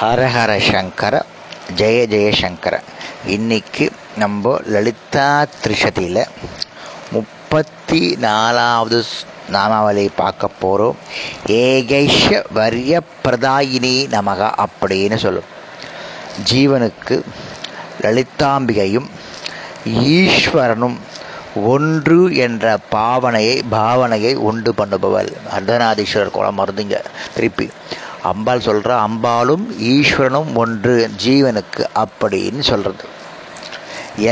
ஹரஹர சங்கர ஜெய ஜெயசங்கர இன்னைக்கு நம்ம லலிதா திரிஷதியில் முப்பத்தி நாலாவது நாமாவளி பார்க்க போகிறோம் ஏகைஷ வரிய பிரதாயினி நமக அப்படின்னு சொல்லும். ஜீவனுக்கு லலிதாம்பிகையும் ஈஸ்வரனும் ஒன்று என்ற பாவனையை பாவனையை உண்டு பண்ணுபவள். அர்த்தநாதீஸ்வரர் குளம் மருந்துங்க திருப்பி அம்பாள் சொல்கிற அம்பாளும் ஈஸ்வரனும் ஒன்று ஜீவனுக்கு அப்படின்னு சொல்கிறது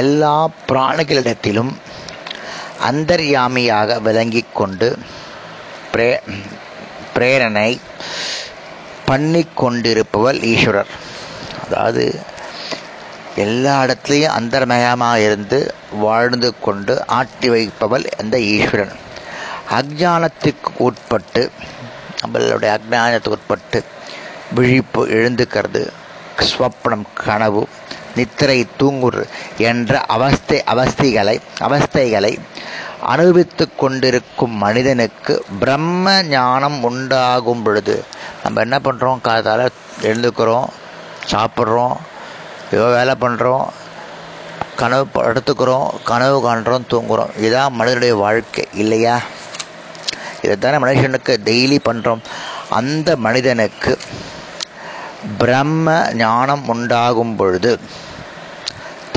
எல்லா பிராணிகளிடத்திலும் அந்தர்யாமியாக விளங்கி கொண்டு பிரே பிரேரணை பண்ணி கொண்டிருப்பவள் ஈஸ்வரர். அதாவது எல்லா இடத்துலையும் அந்தர்மயமாக இருந்து வாழ்ந்து கொண்டு ஆட்டி வைப்பவள் அந்த ஈஸ்வரன். அஜானத்துக்கு உட்பட்டு நம்மளுடைய அஜானத்துக்கு உட்பட்டு விழிப்பு எழுந்துக்கிறது ஸ்வப்னம் கனவு நித்திரை தூங்குர் என்ற அவஸ்தை அவஸ்தைகளை அவஸ்தைகளை அனுபவித்து கொண்டிருக்கும் மனிதனுக்கு பிரம்ம ஞானம் உண்டாகும் பொழுது நம்ம என்ன பண்ணுறோம் காதால் எழுந்துக்கிறோம் சாப்பிட்றோம் ஏதோ வேலை பண்ணுறோம் கனவு படுத்துக்கிறோம் கனவு காண்றோம் தூங்குகிறோம் இதுதான் மனிதனுடைய வாழ்க்கை இல்லையா? இதைத்தானே மனுஷனுக்கு டெய்லி பண்ணுறோம் அந்த மனிதனுக்கு பிரம்ம ஞானம் உண்டாகும் பொழுது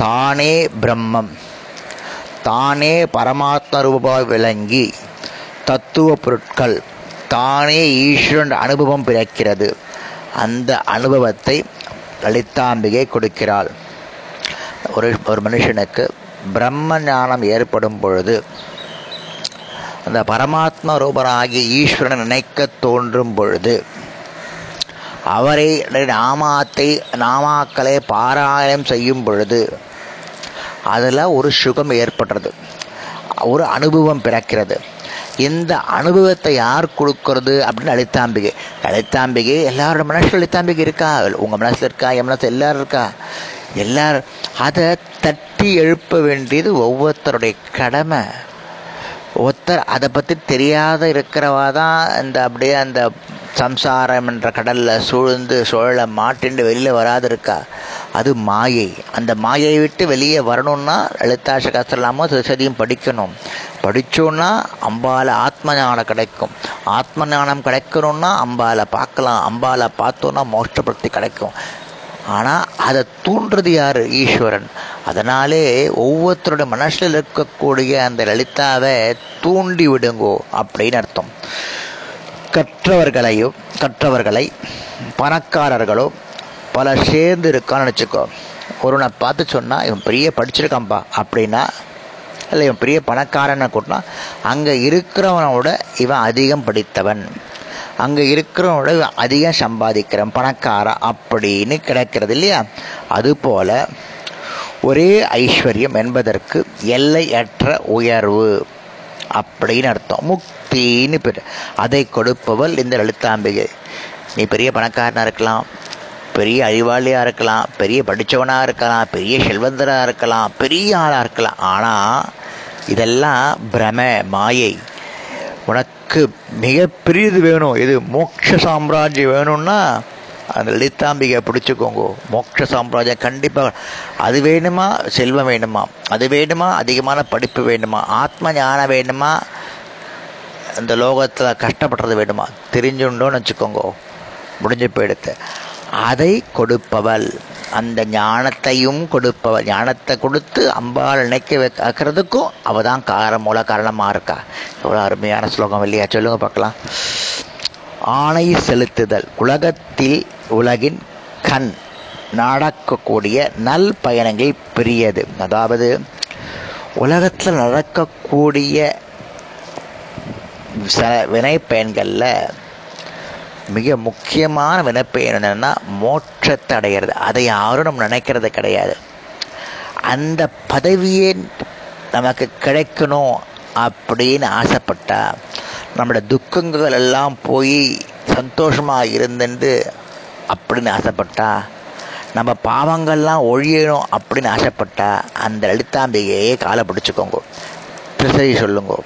தானே பிரம்மம். தானே பரமாத்ம ரூபாய் விளங்கி தத்துவ பொருட்கள் தானே ஈஸ்வரன் அனுபவம் பிறக்கிறது. அந்த அனுபவத்தை லலிதாம்பிகை கொடுக்கிறாள். ஒரு ஒரு மனுஷனுக்கு பிரம்ம ஞானம் ஏற்படும் பொழுது அந்த பரமாத்ம ரூபராகிய ஈஸ்வரன் நினைக்க தோன்றும் பொழுது அவரை நாமாத்தை நாமாக்களை பாராயணம் செய்யும் பொழுது அதில் ஒரு சுகம் ஏற்படுறது. ஒரு அனுபவம் பிறக்கிறது. இந்த அனுபவத்தை யார் கொடுக்கறது அப்படின்னு லலிதாம்பிகை. லலிதாம்பிகை எல்லாரோட மனசில் லலிதாம்பிகை இருக்கா? உங்கள் மனசில் இருக்கா? என் மனசில் எல்லாரும் இருக்கா? எல்லாரும் அதை தட்டி எழுப்ப வேண்டியது ஒவ்வொருத்தருடைய கடமை. ஒருத்தர் அதை பற்றி தெரியாத இருக்கிறவா தான் இந்த அப்படியே அந்த சம்சாரம் என்ற கடலில் சூழ்ந்து சுழல மாட்டிண்டு வெளியில் வராது இருக்கா அது மாயை. அந்த மாயை விட்டு வெளியே வரணும்னா லலிதா சகஸ்திரலாமோ திருசதியும் படிக்கணும். படித்தோன்னா அம்பால ஆத்ம ஞானம் கிடைக்கும். ஆத்ம ஞானம் கிடைக்கணும்னா அம்பால பார்க்கலாம். அம்பால பார்த்தோன்னா மோஷ்டப்படுத்தி கிடைக்கும். ஆனால் அதை தூண்டுறது யார்? ஈஸ்வரன். அதனாலே ஒவ்வொருத்தரோட மனசில் இருக்கக்கூடிய அந்த லலிதாவை தூண்டி விடுங்கோ அப்படின்னு அர்த்தம். கற்றவர்களையும் கற்றவர்களை பணக்காரர்களோ பல சேர்ந்து இருக்கான்னு வச்சுக்கோ. ஒருவனை பார்த்து சொன்னால் இவன் பெரிய படிச்சிருக்கான்பா அப்படின்னா இல்லை இவன் பெரிய பணக்காரனை கூட்டினா அங்கே இருக்கிறவனோட இவன் அதிகம் படித்தவன். அங்கே இருக்கிறவனோட இவன் அதிகம் சம்பாதிக்கிறவன் பணக்காரன் அப்படின்னு கிடைக்கிறது இல்லையா? அதுபோல் ஒரே ஐஸ்வர்யம் என்பதற்கு எல்லையற்ற உயர்வு அப்படின்னு அர்த்தம். முக்தின்னு பேர். அதை கொடுப்பவள் இந்த லலிதாம்பிகை. நீ பெரிய பணக்காரனாக இருக்கலாம் பெரிய அறிவாளியாக இருக்கலாம் பெரிய படித்தவனாக இருக்கலாம் பெரிய செல்வந்தராக இருக்கலாம் பெரிய ஆளாக இருக்கலாம். ஆனால் இதெல்லாம் பிரம மாயை. உனக்கு மிக பெரியது வேணும். இது மோட்ச சாம்ராஜ்யம் வேணும்னா அந்த லலிதாம்பிகை பிடிச்சிக்கோங்க. மோட்ச சாம்ராஜ்யம் கண்டிப்பாக அது வேணுமா? செல்வம் வேணுமா? அது வேணுமா? அதிகமான படிப்பு வேணுமா? ஆத்ம ஞானம் வேணுமா? இந்த லோகத்தில் கஷ்டப்படுறது வேணுமா? தெரிஞ்சுண்டோன்னு வச்சுக்கோங்க. முடிஞ்சு போயிடுத்து. அதை கொடுப்பவள். அந்த ஞானத்தையும் கொடுப்பவள். ஞானத்தை கொடுத்து அம்பாள் நினைக்க வைக்கிறதுக்கும் அவள் தான் காரம் மூல காரணமாக இருக்கா. எவ்வளோ அருமையான ஸ்லோகம் இல்லையா? சொல்லுங்க பார்க்கலாம். ஆணை செலுத்துதல். உலகத்தில் உலகின் கண் நடக்கக்கூடிய நல் பயணங்கள் பெரியது. அதாவது உலகத்தில் நடக்கக்கூடிய சில வினைப்பயன்களில் மிக முக்கியமான வினைப்பயன் என்னென்னா மோட்சத்தை அடைகிறது அதை யாரும் நம்ம நினைக்கிறது கிடையாது. அந்த பதவியே நமக்கு கிடைக்கணும் அப்படின்னு ஆசைப்பட்டா நம்மளோட துக்கங்கள் எல்லாம் போய் சந்தோஷமாக இருந்துட்டு அப்படின்னு ஆசைப்பட்டா நம்ம பாவங்கள்லாம் ஒழியணும் அப்படின்னு ஆசைப்பட்டா அந்த லலிதாம்பிகையே காலை பிடிச்சிக்கோங்க. திருசரி சொல்லுங்க.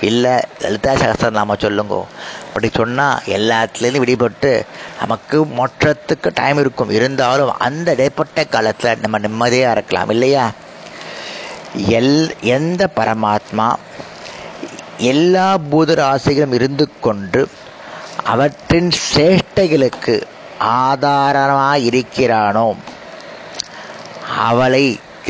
இல்லை லலிதா சகஸ்திரநாம சொல்லுங்க. அப்படி சொன்னால் எல்லாத்துலேருந்து விடுபட்டு நமக்கு மொற்றத்துக்கு டைம் இருக்கும். இருந்தாலும் அந்த இடைப்பட்ட காலத்தில் நம்ம நிம்மதியாக இருக்கலாம் இல்லையா? எல் எந்த பரமாத்மா எல்லா பூதராசிகளும் இருந்து கொண்டு அவற்றின் சேஷ்டைகளுக்கு ஆதாரமாக இருக்கிறானோ அவளை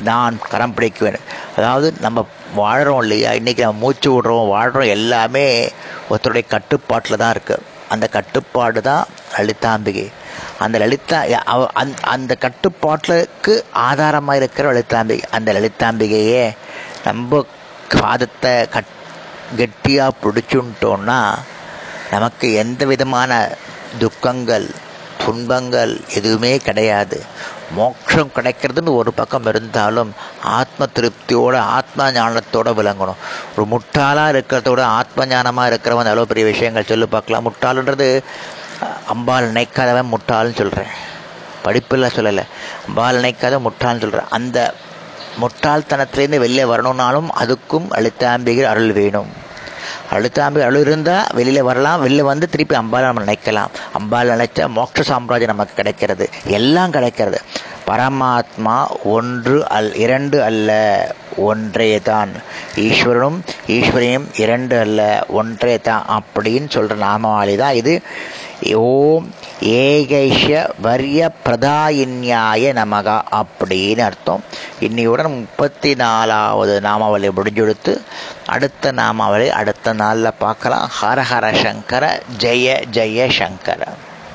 நான் கரம் பிடிக்குவேன். அதாவது நம்ம வாழ்கிறோம் இல்லையா? இன்றைக்கி நம்ம மூச்சு விடுறோம் வாழ்கிறோம் எல்லாமே ஒருத்தருடைய கட்டுப்பாட்டில் தான் இருக்குது அந்த கட்டுப்பாடு தான் லலிதாம்பிகை. அந்த லலிதா அந்த அந்த கட்டுப்பாட்டுக்கு ஆதாரமாக இருக்கிற லலிதாம்பிகை. அந்த லலிதாம்பிகையே நம்ம பாதத்தை கட் கெட்டியாக பிடிச்சுட்டோன்னா நமக்கு எந்த விதமான துக்கங்கள் துன்பங்கள் எதுவுமே கிடையாது. மோட்சம் கிடைக்கிறதுன்னு ஒரு பக்கம் இருந்தாலும் ஆத்ம திருப்தியோட ஆத்ம ஞானத்தோட விளங்கணும். ஒரு முட்டாளாக இருக்கிறதோட ஆத்ம ஞானமாக இருக்கிறவன் அவ்வளோ பெரிய விஷயங்கள் சொல்லி பார்க்கலாம். முட்டாளுன்றது அம்பாள் நினைக்காதவன் முட்டாள்னு சொல்கிறேன் படிப்பில் சொல்லலை. அம்பாள் நினைக்காத முட்டாள்னு சொல்கிறேன் அந்த முட்டாள்தனத்திலேருந்து வெளியே வரணும்னாலும் அதுக்கும் அழுத்தாம்பிகை அருள் வேணும். அழுத்தாம்பி அழு இருந்தால் வெளியில் வரலாம் வெளியில் வந்து திருப்பி அம்பால் நம்ம நினைக்கலாம். அம்பால் நினைச்சா மோட்ச சாம்ராஜ்யம் நமக்கு கிடைக்கிறது. எல்லாம் கிடைக்கிறது. பரமாத்மா ஒன்று அல் இரண்டு அல்ல ஒன்றே தான். ஈஸ்வரனும் ஈஸ்வரியும் இரண்டு அல்ல ஒன்றே தான் அப்படின்னு சொல்கிற நாமாவளி தான் இது. ஓம் ஏகைஷ வரிய பிரதாயின்யாய நமகா அப்படின்னு அர்த்தம். இன்னையுடன் முப்பத்தி நாலாவது நாமாவளி முடிஞ்செடுத்து அடுத்த நாமாவளி அடுத்த நாளில் பார்க்கலாம். ஹர ஹர சங்கர ஜெய ஜெய சங்கர.